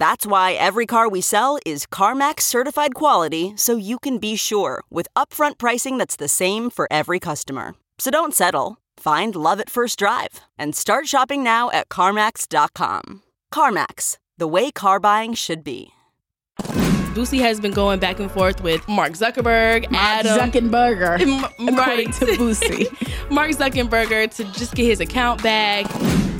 That's why every car we sell is CarMax certified quality so you can be sure with upfront pricing that's the same for every customer. So don't settle. Find love at first drive and start shopping now at CarMax.com. CarMax, the way car buying should be. Boosie has been going back and forth with Mark Zuckerberg, Mark Adam, Zuckerberger, M- according right. to Boosie. Mark Zuckerberg to just get his account back.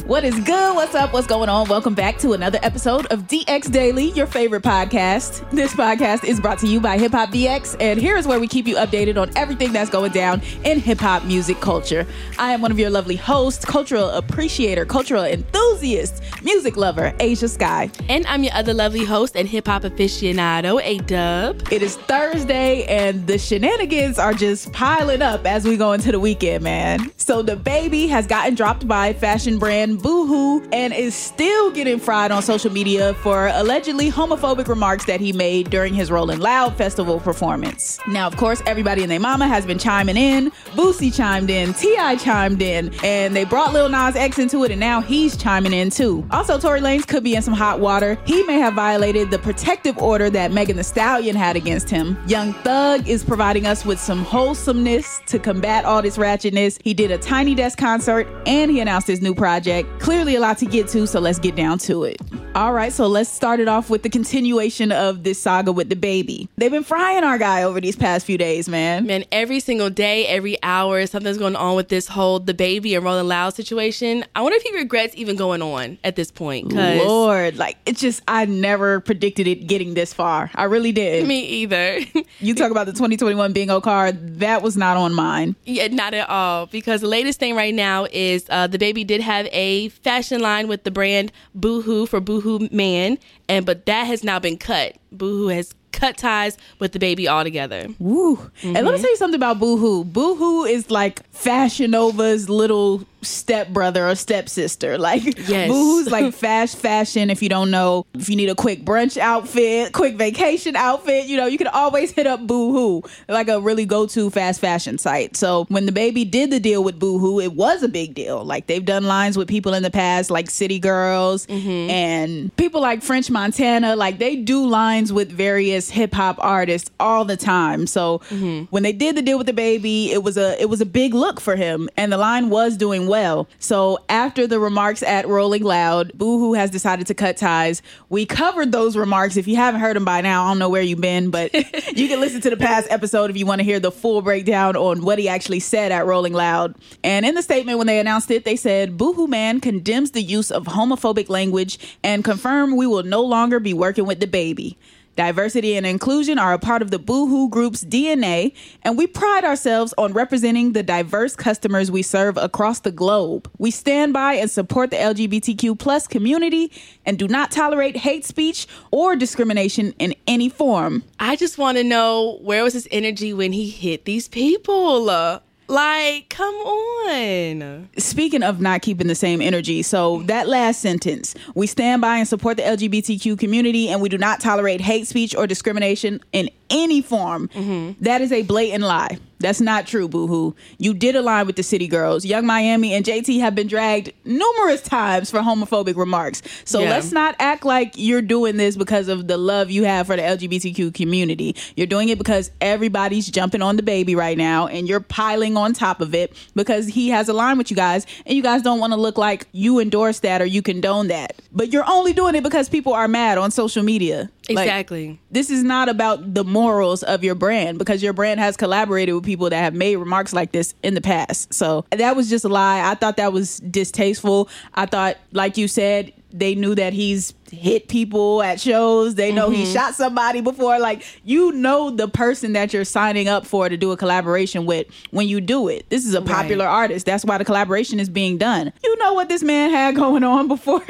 What is good? What's up? What's going on? Welcome back to another episode of DX Daily, your favorite podcast. This podcast is brought to you by Hip Hop DX, and here is where we keep you updated on everything that's going down in hip hop music culture. I am one of your lovely hosts, cultural appreciator, cultural enthusiast, music lover, Asia Sky. And I'm your other lovely host and hip hop aficionado, A Dub. It is Thursday, and the shenanigans are just piling up as we go into the weekend, man. So, DaBaby has gotten dropped by fashion brand Boohoo and is still getting fried on social media for allegedly homophobic remarks that he made during his Rolling Loud festival performance. Now, of course, everybody and their mama has been chiming in. Boosie chimed in, T.I. chimed in, and they brought Lil Nas X into it, and now he's chiming in too. Also, Tory Lanez could be in some hot water. He may have violated the protective order that Megan Thee Stallion had against him. Young Thug is providing us with some wholesomeness to combat all this ratchetness. He did a Tiny Desk concert and he announced his new project. Clearly, a lot to get to, so let's get down to it. All right, so let's start it off with the continuation of this saga with DaBaby. They've been frying our guy over these past few days, man. Man, every single day, every hour, something's going on with this whole DaBaby and Rolling Loud situation. I wonder if he regrets even going on at this point. Lord, like it's just I never predicted it getting this far. I really did. Me either. you talk about the 2021 bingo card, that was not on mine. Yeah, not at all. Because the latest thing right now is uh, DaBaby did have a fashion line with the brand Boohoo for Boohoo Man, and but that has now been cut. Boohoo has cut ties with DaBaby altogether. Woo. And let me mm-hmm. tell you something about Boohoo. Boohoo is like Fashion Nova's little stepbrother or stepsister. Like Yes. Boohoo's like fast fashion if you don't know. If you need a quick brunch outfit, quick vacation outfit, you know, you can always hit up Boohoo. Like a really go-to fast fashion site. So when DaBaby did the deal with Boohoo, it was a big deal. Like they've done lines with people in the past like City Girls mm-hmm. and people like French Montana. Like they do lines with various hip hop artists all the time. So mm-hmm. when they did the deal with DaBaby, it was a it was a big look for him, and the line was doing well. So after the remarks at Rolling Loud, Boohoo has decided to cut ties. We covered those remarks. If you haven't heard them by now, I don't know where you've been, but you can listen to the past episode if you want to hear the full breakdown on what he actually said at Rolling Loud. And in the statement when they announced it, they said Boohoo Man condemns the use of homophobic language and confirm we will no longer be working with DaBaby. Diversity and inclusion are a part of the Boohoo Group's DNA, and we pride ourselves on representing the diverse customers we serve across the globe. We stand by and support the LGBTQ plus community and do not tolerate hate speech or discrimination in any form. I just want to know where was his energy when he hit these people? Uh, like, come on. Speaking of not keeping the same energy, so that last sentence, we stand by and support the LGBTQ community and we do not tolerate hate speech or discrimination in any form. Mm-hmm. That is a blatant lie. That's not true, boohoo. You did align with the City Girls. Young Miami and JT have been dragged numerous times for homophobic remarks. So Yeah. let's not act like you're doing this because of the love you have for the LGBTQ community. You're doing it because everybody's jumping on DaBaby right now and you're piling on top of it because he has aligned with you guys and you guys don't want to look like you endorse that or you condone that. But you're only doing it because people are mad on social media. Like, Exactly. this is not about the morals of your brand because your brand has collaborated with people that have made remarks like this in the past. So that was just a lie. I thought that was distasteful. I thought, like you said, they knew that he's hit people at shows. They know he mm-hmm. shot somebody before. Like you know the person that you're signing up for to do a collaboration with when you do it. This is a popular artist. That's why the collaboration is being done. You know what this man had going on before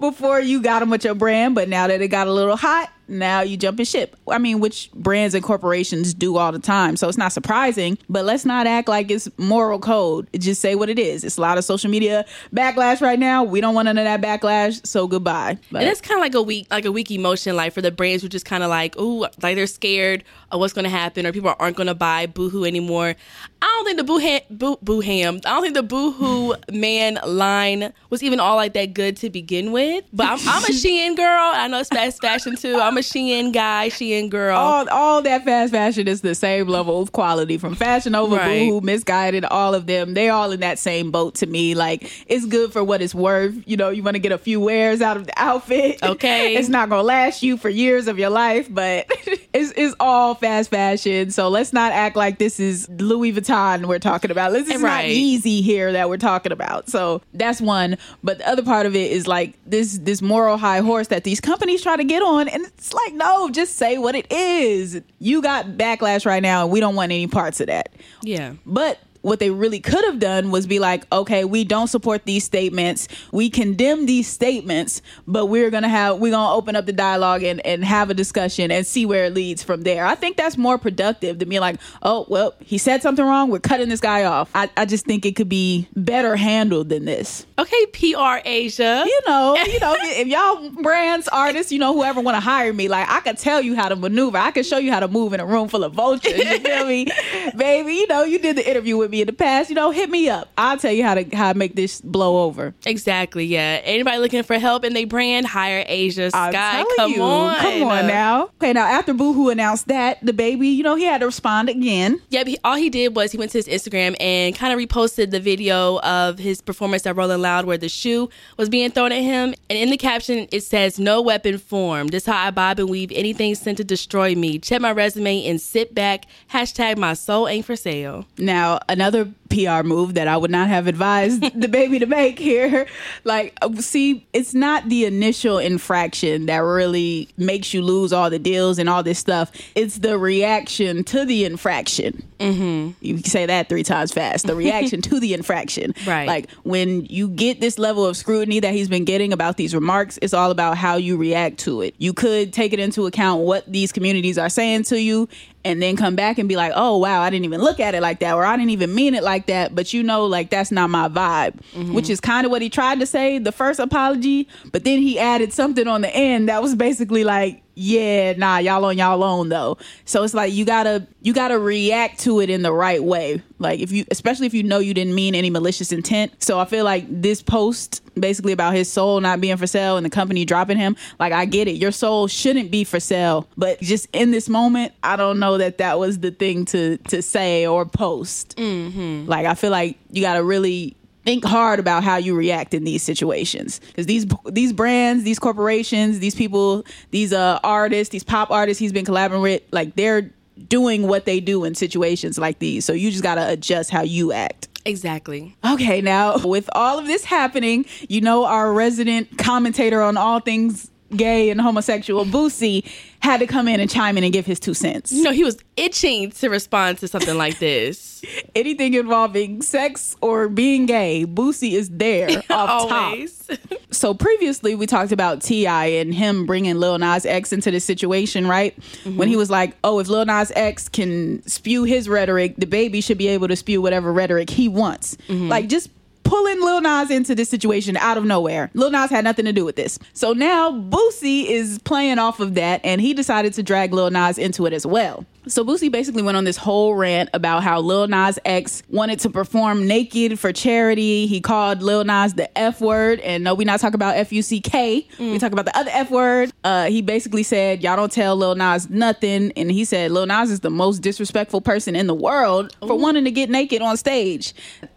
before you got him with your brand, but now that it got a little hot, now you jump and ship. I mean, which brands and corporations do all the time. So it's not surprising, but let's not act like it's moral code. Just say what it is. It's a lot of social media backlash right now. We don't want none of that backlash. So goodbye. But- And it's kind of like a weak, like a weak emotion, like for the brands who just kind of like, ooh, like they're scared of what's going to happen, or people aren't going to buy Boohoo anymore. I don't think the Booham, Boo, Booham, I don't think the Boohoo man line was even all like that good to begin with. But I'm, I'm a Shein girl. I know it's fast fashion too. I'm a Shein guy, Shein girl. all all that fast fashion is the same level of quality from Fashion Nova, Right. Boohoo, Missguided, all of them. They all in that same boat to me. Like it's good for what it's worth. You know, you want to get a few wears out of the outfit. Okay. it's not gonna last you for years of your life, but it's it's all fast fashion. So let's not act like this is Louis Vuitton we're talking about. This is not Right. Yeezy here that we're talking about. So that's one. But the other part of it is like this this moral high horse that these companies try to get on, and it's like no, just say what it is. You got backlash right now, and we don't want any parts of that. yeah. But what they really could have done was be like, okay, we don't support these statements. We condemn these statements, but we're gonna have we're gonna open up the dialogue and, and have a discussion and see where it leads from there. I think that's more productive than being like, oh well, he said something wrong, we're cutting this guy off. I, I just think it could be better handled than this. Okay, PR Asia. You know, you know, if y'all brands, artists, you know, whoever want to hire me, like I could tell you how to maneuver. I could show you how to move in a room full of vultures. You feel me, baby? You know, you did the interview with me in the past. You know, hit me up. I'll tell you how to how to make this blow over. Exactly. Yeah. Anybody looking for help in their brand, hire Asia I'm Sky. Come you, on, come on now. Okay, now after Boohoo announced that DaBaby, you know, he had to respond again. Yeah, he, all he did was he went to his Instagram and kind of reposted the video of his performance at Rolling Loud where the shoe was being thrown at him. And in the caption, it says, No weapon formed. This how I bob and weave anything sent to destroy me. Check my resume and sit back. Hashtag my soul ain't for sale. Now, another PR move that I would not have advised DaBaby to make here. Like, see, it's not the initial infraction that really makes you lose all the deals and all this stuff. It's the reaction to the infraction. Mm-hmm. You can say that three times fast. The reaction to the infraction. Right. Like, when you get this level of scrutiny that he's been getting about these remarks, it's all about how you react to it. You could take it into account what these communities are saying to you and then come back and be like, oh, wow, I didn't even look at it like that, or I didn't even mean it like that. But you know, like, that's not my vibe, mm-hmm. which is kind of what he tried to say the first apology. But then he added something on the end that was basically like, yeah, nah, y'all on y'all own though. So it's like you gotta you gotta react to it in the right way. Like if you especially if you know you didn't mean any malicious intent. So I feel like this post basically about his soul not being for sale and the company dropping him, like I get it. Your soul shouldn't be for sale, but just in this moment, I don't know that that was the thing to to say or post. Mm-hmm. Like I feel like you gotta really think hard about how you react in these situations. Because these these brands these corporations these people these uh artists these pop artists he's been collaborating with like they're doing what they do in situations like these. So you just got to adjust how you act. Exactly. okay now with all of this happening you know our resident commentator on all things gay and homosexual Boosie had to come in and chime in and give his two cents You know, he was itching to respond to something like this. anything involving sex or being gay Boosie is there off top so previously we talked about T.I. and him bringing Lil Nas X into this situation, right? Mm-hmm. When he was like, "Oh, if Lil Nas X can spew his rhetoric, DaBaby should be able to spew whatever rhetoric he wants." Mm-hmm. Like just pulling Lil Nas into this situation out of nowhere. Lil Nas had nothing to do with this. So now Boosie is playing off of that and he decided to drag Lil Nas into it as well. So Boosie basically went on this whole rant about how Lil Nas X wanted to perform naked for charity. He called Lil Nas the F word, and no, we not talk about F U C K. We talk about the other F word. Uh, he basically said, "Y'all don't tell Lil Nas nothing," and he said Lil Nas is the most disrespectful person in the world for wanting to get naked on stage.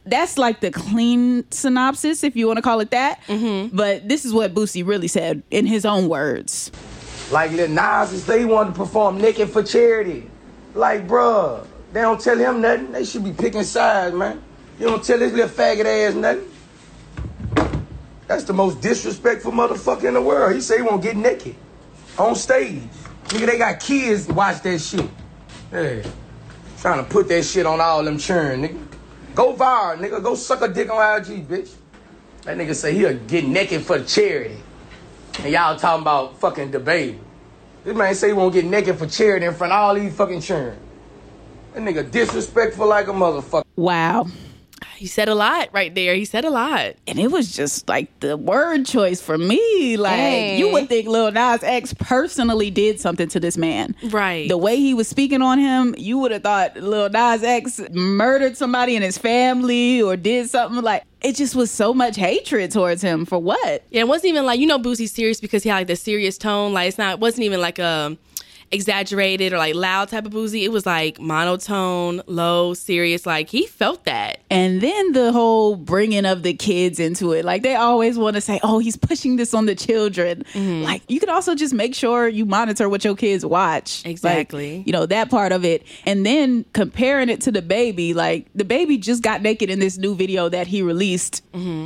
That's like the clean synopsis, if you want to call it that. But this is what Boosie really said in his own words. Like Lil Nas and say he wanted to perform naked for charity. Like, bruh, they don't tell him nothing. They should be picking sides, man. You don't tell this little faggot ass nothing. That's the most disrespectful motherfucker in the world. He say he won't get naked on stage. Nigga, they got kids watch that shit. Yeah. Trying to put that shit on all them churn, nigga. Go viral, nigga. Go suck a dick on IG, bitch. That nigga say he'll get naked for charity. And y'all talking about fucking baby. This man say he won't get naked for charity in front of all these fucking churn. That nigga disrespectful like a motherfucker. Wow. He said a lot right there. He said a lot. And it was just like the word choice for me. Like Dang. you would think Lil Nas X personally did something to this man. Right. The way he was speaking on him, you would have thought Lil Nas X murdered somebody in his family or did something like it just was so much hatred towards him for what? Yeah, it wasn't even like you know Boosie's serious because he had like the serious tone. Like it's not. It wasn't even like a exaggerated or like loud type of Boosie. It was like monotone, low, serious. Like he felt that. And then the whole bringing of the kids into it. Like they always want to say, "Oh, he's pushing this on the children." Mm-hmm. Like you could also just make sure you monitor what your kids watch. Like, Exactly. you know that part of it. And then comparing it to DaBaby, like DaBaby just got naked in this new video that he released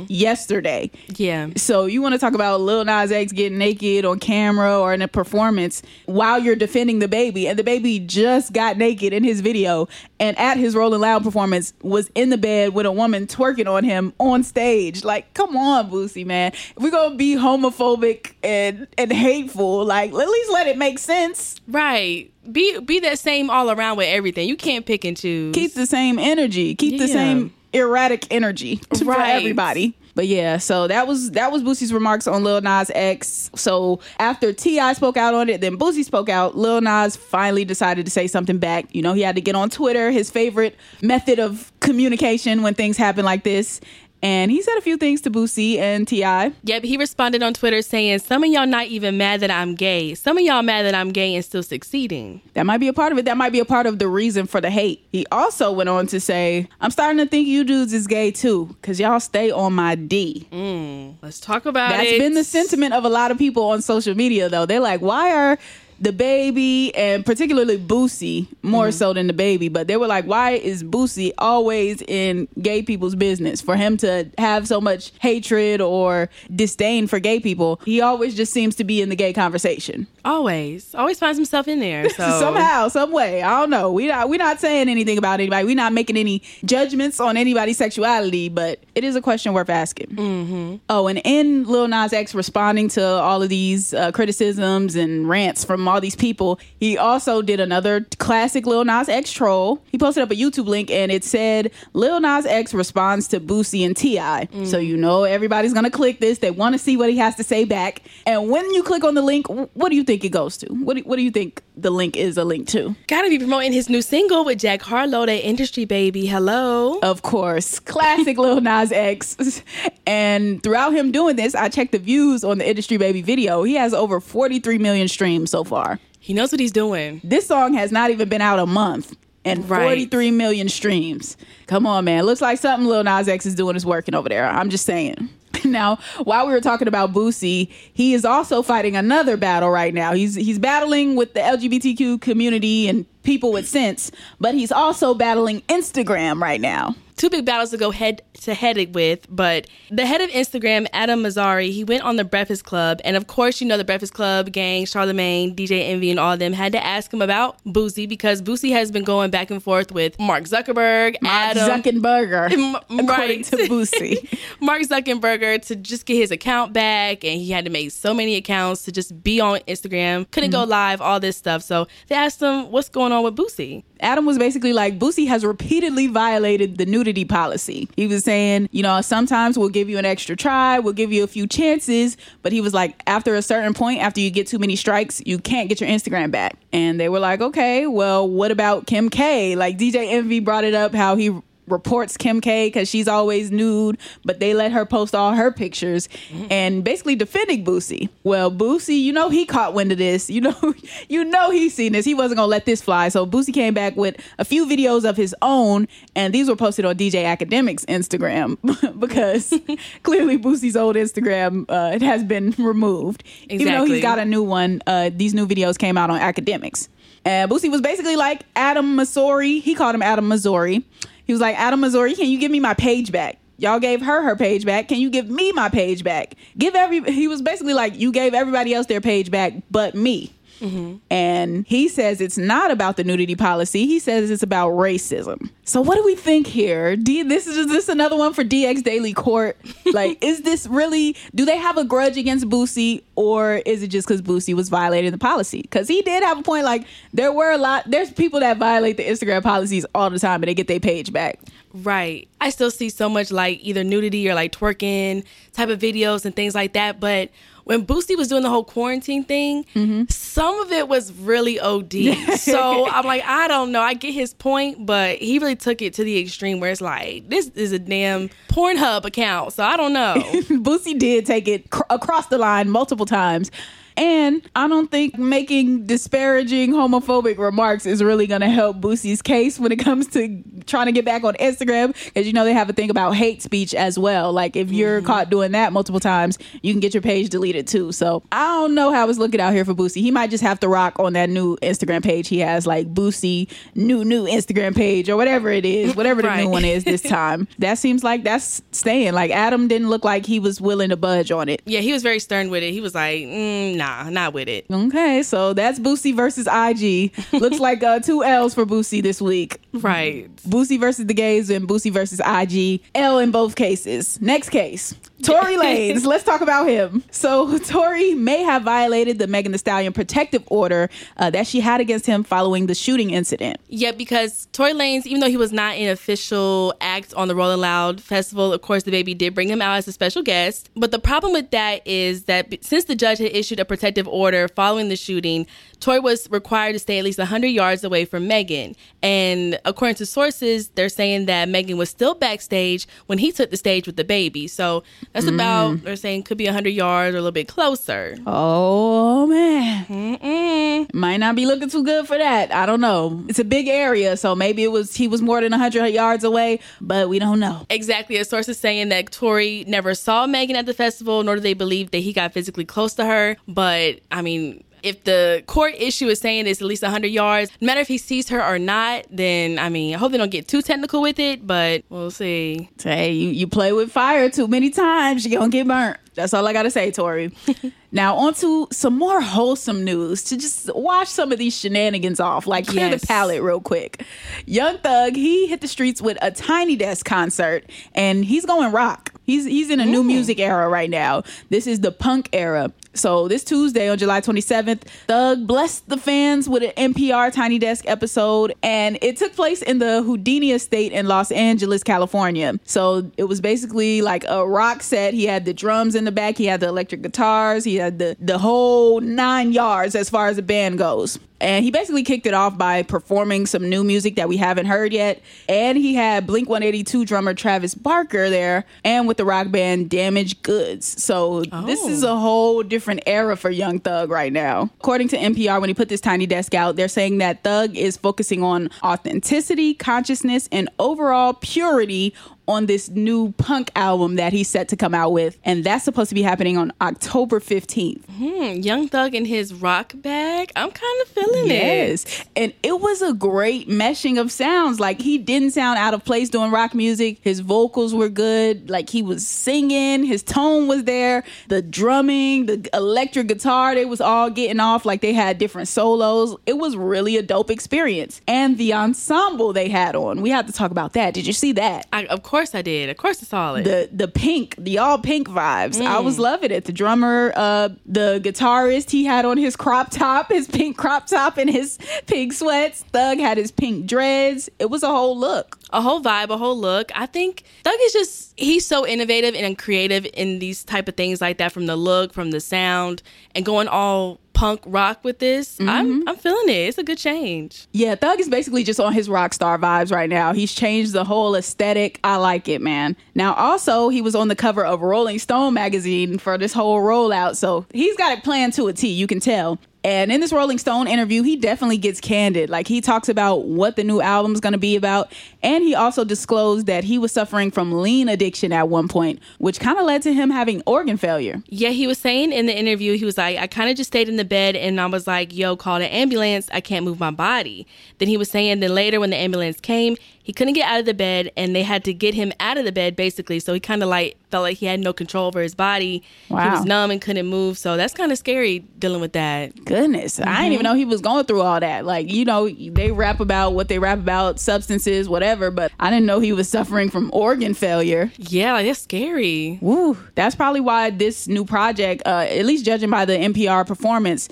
yesterday. Yeah. So you want to talk about Lil Nas X getting naked on camera or in a performance while you're defending DaBaby, and DaBaby just got naked in his video, and at his Rolling Loud performance was in the bed with a woman twerking on him on stage. Like, come on, Boosie, man. If we're gonna be homophobic and and hateful, like at least let it make sense. Right. Be be that same all around with everything. You can't pick and choose. Keep the same energy. Keep the same erratic energy for everybody. But yeah, so that was that was Boosie's remarks on Lil Nas X. So after T.I. spoke out on it, then Boosie spoke out. Lil Nas finally decided to say something back. You know, he had to get on Twitter, his favorite method of communication when things happen like this. And he said a few things to Boosie and Ti. Yep, he responded on Twitter saying, Some of y'all not even mad that I'm gay. Some of y'all mad that I'm gay and still succeeding. That might be a part of it. That might be a part of the reason for the hate. He also went on to say, I'm starting to think you dudes is gay too, because y'all stay on my D. Mm, let's talk about That's it. That's been the sentiment of a lot of people on social media, though. They're like, why are DaBaby and particularly Boosie more Mm-hmm. so than DaBaby? But they were like, why is Boosie always in gay people's business? For him to have so much hatred or disdain for gay people, he always just seems to be in the gay conversation. Always. Always finds himself in there. So Somehow, some way. I don't know. We not we not saying anything about anybody. We're not making any judgments on anybody's sexuality, but it is a question worth asking. Mm-hmm. Oh, and in Lil Nas X responding to all of these uh, criticisms and rants from all these people, he also did another classic Lil Nas X troll. He posted up a YouTube link and it said Lil Nas X responds to Boosie and Ti. So you know everybody's gonna click this. They want to see what he has to say back. And when you click on the link, what do you think it goes to? What do, what do you think the link is a link to? gotta be promoting his new single with Jack Harlow, that industry baby. Hello. Of course, classic Lil Nas X. And throughout him doing this, I checked the views on the Industry Baby video. He has over 43 million streams so far. He knows what he's doing. This song has not even been out a month and Right. 43 million streams. Come on, man. Looks like something Lil Nas X is doing is working over there. I'm just saying. Now, while we were talking about Boosie, he is also fighting another battle right now. He's he's battling with the LGBTQ community and people with sense, but he's also battling Instagram right now. two big battles to go head to head it with, but the head of Instagram, Adam Mosseri, he went on the Breakfast Club, and of course, you know the Breakfast Club gang, Charlemagne, DJ Envy, and all of them had to ask him about Boosie because Boosie has been going back and forth with Mark Zuckerberg, Adam, Zuckerberger, M- according right. to Boosie. Mark Zuckerberg to just get his account back, and he had to make so many accounts to just be on Instagram, couldn't Mm-hmm. go live, all this stuff. So they asked him, "What's going on with Boosie?" Adam was basically like, Boosie has repeatedly violated the nudity policy. He was saying, you know, sometimes we'll give you an extra try, we'll give you a few chances, but he was like, after a certain point, after you get too many strikes, you can't get your Instagram back. And they were like, okay, well, what about Kim K? Like DJ Envy brought it up how he reports Kim K because she's always nude, but they let her post all her pictures and basically defending Boosie. Well, Boosie, you know he caught wind of this. You know, you know he's seen this. He wasn't gonna let this fly. So Boosie came back with a few videos of his own, and these were posted on DJ Akademiks' Instagram because clearly Boosie's old Instagram uh, it has been removed. Even though he's got a new one, uh, these new videos came out on Akademiks. And Boosie was basically like Adam Missouri. He called him Adam Missouri. He was like, Adam Missouri, can you give me my page back? Y'all gave her her page back. Can you give me my page back? Give every. He was basically like, you gave everybody else their page back, but me. Mm-hmm. And he says it's not about the nudity policy. He says it's about racism. So what do we think here? D, this is is this another one for DX Daily Court? Like, is this really? Do they have a grudge against Boosie, or is it just because Boosie was violating the policy? Because he did have a point. Like, there were a lot. There's people that violate the Instagram policies all the time, and they get their page back. Right. I still see so much like either nudity or like twerking type of videos and things like that. But when Boosie was doing the whole quarantine thing, mm-hmm. some of it was really OD. so I'm like, I don't know. I get his point, but he really took it to the extreme where it's like, this is a damn Pornhub account. So I don't know. Boosie did take it cr- across the line multiple times. And I don't think making disparaging homophobic remarks is really going to help Boosie's case when it comes to trying to get back on Instagram. Because you know they have a thing about hate speech as well. Like if you're caught doing that multiple times, you can get your page deleted too. So I don't know how it's looking out here for Boosie. He might just have to rock on that new Instagram page he has, like Boosie new new Instagram page or whatever it is, whatever the new one is this time. that seems like that's staying. Like Adam didn't look like he was willing to budge on it. yeah, he was very stern with it. He was like, mm, nah, not with it. Okay, so that's Boosie versus IG. Looks like uh, two L's for Boosie this week. Right. Boosie versus the gays and Boosie versus IG. L in both cases. Next case. Tory Lanez. Let's talk about him. So Tory may have violated the Megan Thee Stallion protective order uh, that she had against him following the shooting incident. Yeah, because Tory Lanez, even though he was not an official act on the Rolling Loud Festival, of course, DaBaby did bring him out as a special guest. But the problem with that is that since the judge had issued a protective order following the shooting, Tory was required to stay at least 100 yards away from Megan. And according to sources, they're saying that Megan was still backstage when he took the stage with DaBaby. So that's about, mm. they're saying, could be 100 yards or a little bit closer. Oh man, might not be looking too good for that. I don't know. It's a big area, so maybe it was he was more than hundred yards away, but we don't know. Exactly. A source is saying that Tory never saw Megan at the festival, nor do they believe that he got physically close to her. But I mean, if the court issue is saying it's at least 100 yards, no matter if he sees her or not, then I mean, I hope they don't get too technical with it, but we'll see. Hey, you, you play with fire too many times, you're gonna get burnt. That's all I gotta say, Tory. now on to some more wholesome news to just wash some of these shenanigans off, like clear Yes. the palate real quick. Young Thug, he hit the streets with a tiny desk concert and he's going rock. He's he's in a new music era right now. This is the punk era. So this Tuesday on July 27th, Thug blessed the fans with an NPR Tiny Desk episode, and it took place in the Houdini Estate in Los Angeles, California. So it was basically like a rock set. He had the drums in the back, he had the electric guitars, he had the the whole nine yards as far as the band goes. And he basically kicked it off by performing some new music that we haven't heard yet. And he had Blink 182 drummer Travis Barker there and with the rock band Damaged Goods. So this is oh. a whole different era for Young Thug right now. According to NPR, when he put this tiny desk out, they're saying that Thug is focusing on authenticity, consciousness, and overall purity on this new punk album that he's set to come out with. And that's supposed to be happening on October 15th. Hmm, Young Thug in his rock bag. I'm kind of feeling it. Yes. And it was a great meshing of sounds. Like he didn't sound out of place doing rock music. His vocals were good. Like he was singing. His tone was there. The drumming, the electric guitar, they was all getting off like they had different solos. It was really a dope experience. And the ensemble they had on. We had to talk about that. Did you see that? I, of course I did. Of course I saw it. the the pink, the all pink vibes. I was loving it. The drummer, uh, the guitarist, he had on his crop top, his pink crop top, and his pink sweats. Thug had his pink dreads. It was a whole look. a whole vibe, a whole look. I think Thug is just he's so innovative and creative in these type of things like that from the look, from the sound, and going all punk rock with this. Mm-hmm. I'm I'm feeling it. It's a good change. Yeah, Thug is basically just on his rock star vibes right now. He's changed the whole aesthetic. I like it, man. Now, also, he was on the cover of Rolling Stone magazine for this whole rollout, so he's got it planned to a T. You can tell. And in this Rolling Stone interview, he definitely gets candid. Like he talks about what the new album's going to be about, and he also disclosed that he was suffering from lean addiction at one point, which kind of led to him having organ failure. Yeah, he was saying in the interview, he was like, I kind of just stayed in the bed and I was like, yo, call an ambulance. I can't move my body. Then he was saying, then later when the ambulance came, he couldn't get out of the bed and they had to get him out of the bed basically. So he kind of like felt like he had no control over his body. He was numb and couldn't move. So that's kind of scary dealing with that. Goodness, I didn't even know he was going through all that. Like, you know, they rap about what they rap about, substances, whatever, but I didn't know he was suffering from organ failure. Yeah, like that's scary. Woo. That's probably why this new project, uh, at least judging by the NPR performance,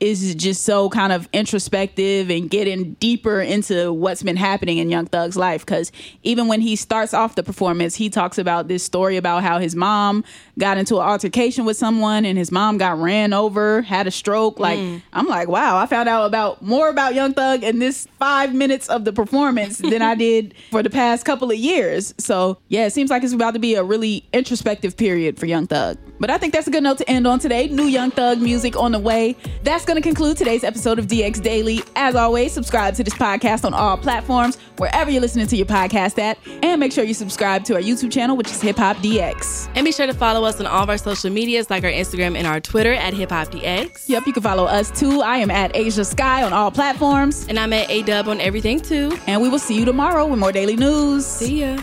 is just so kind of introspective and getting deeper into what's been happening in Young Thug's life. Because even when he starts off the performance, he talks about this story about how his mom got into an altercation with someone and his mom got ran over, had a stroke. Like, mm. I'm like, wow, I found out about more about Young Thug in this five minutes of the performance than I did for the past couple of years. So, yeah, it seems like it's about to be a really introspective period for Young Thug. But I think that's a good note to end on today. New Young Thug music on the way. That's going to conclude today's episode of DX Daily. As always, subscribe to this podcast on all platforms, wherever you're listening to your podcast at. And make sure you subscribe to our YouTube channel, which is Hip Hop DX. And be sure to follow us on all of our social medias like our Instagram and our Twitter at Hip Hop DX. Yep, you can follow us too. I am at Asia Sky on all platforms. And I'm at A Dub on everything too. And we will see you tomorrow with more daily news. See ya.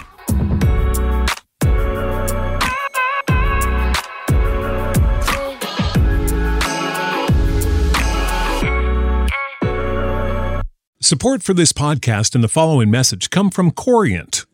Support for this podcast and the following message come from Corient.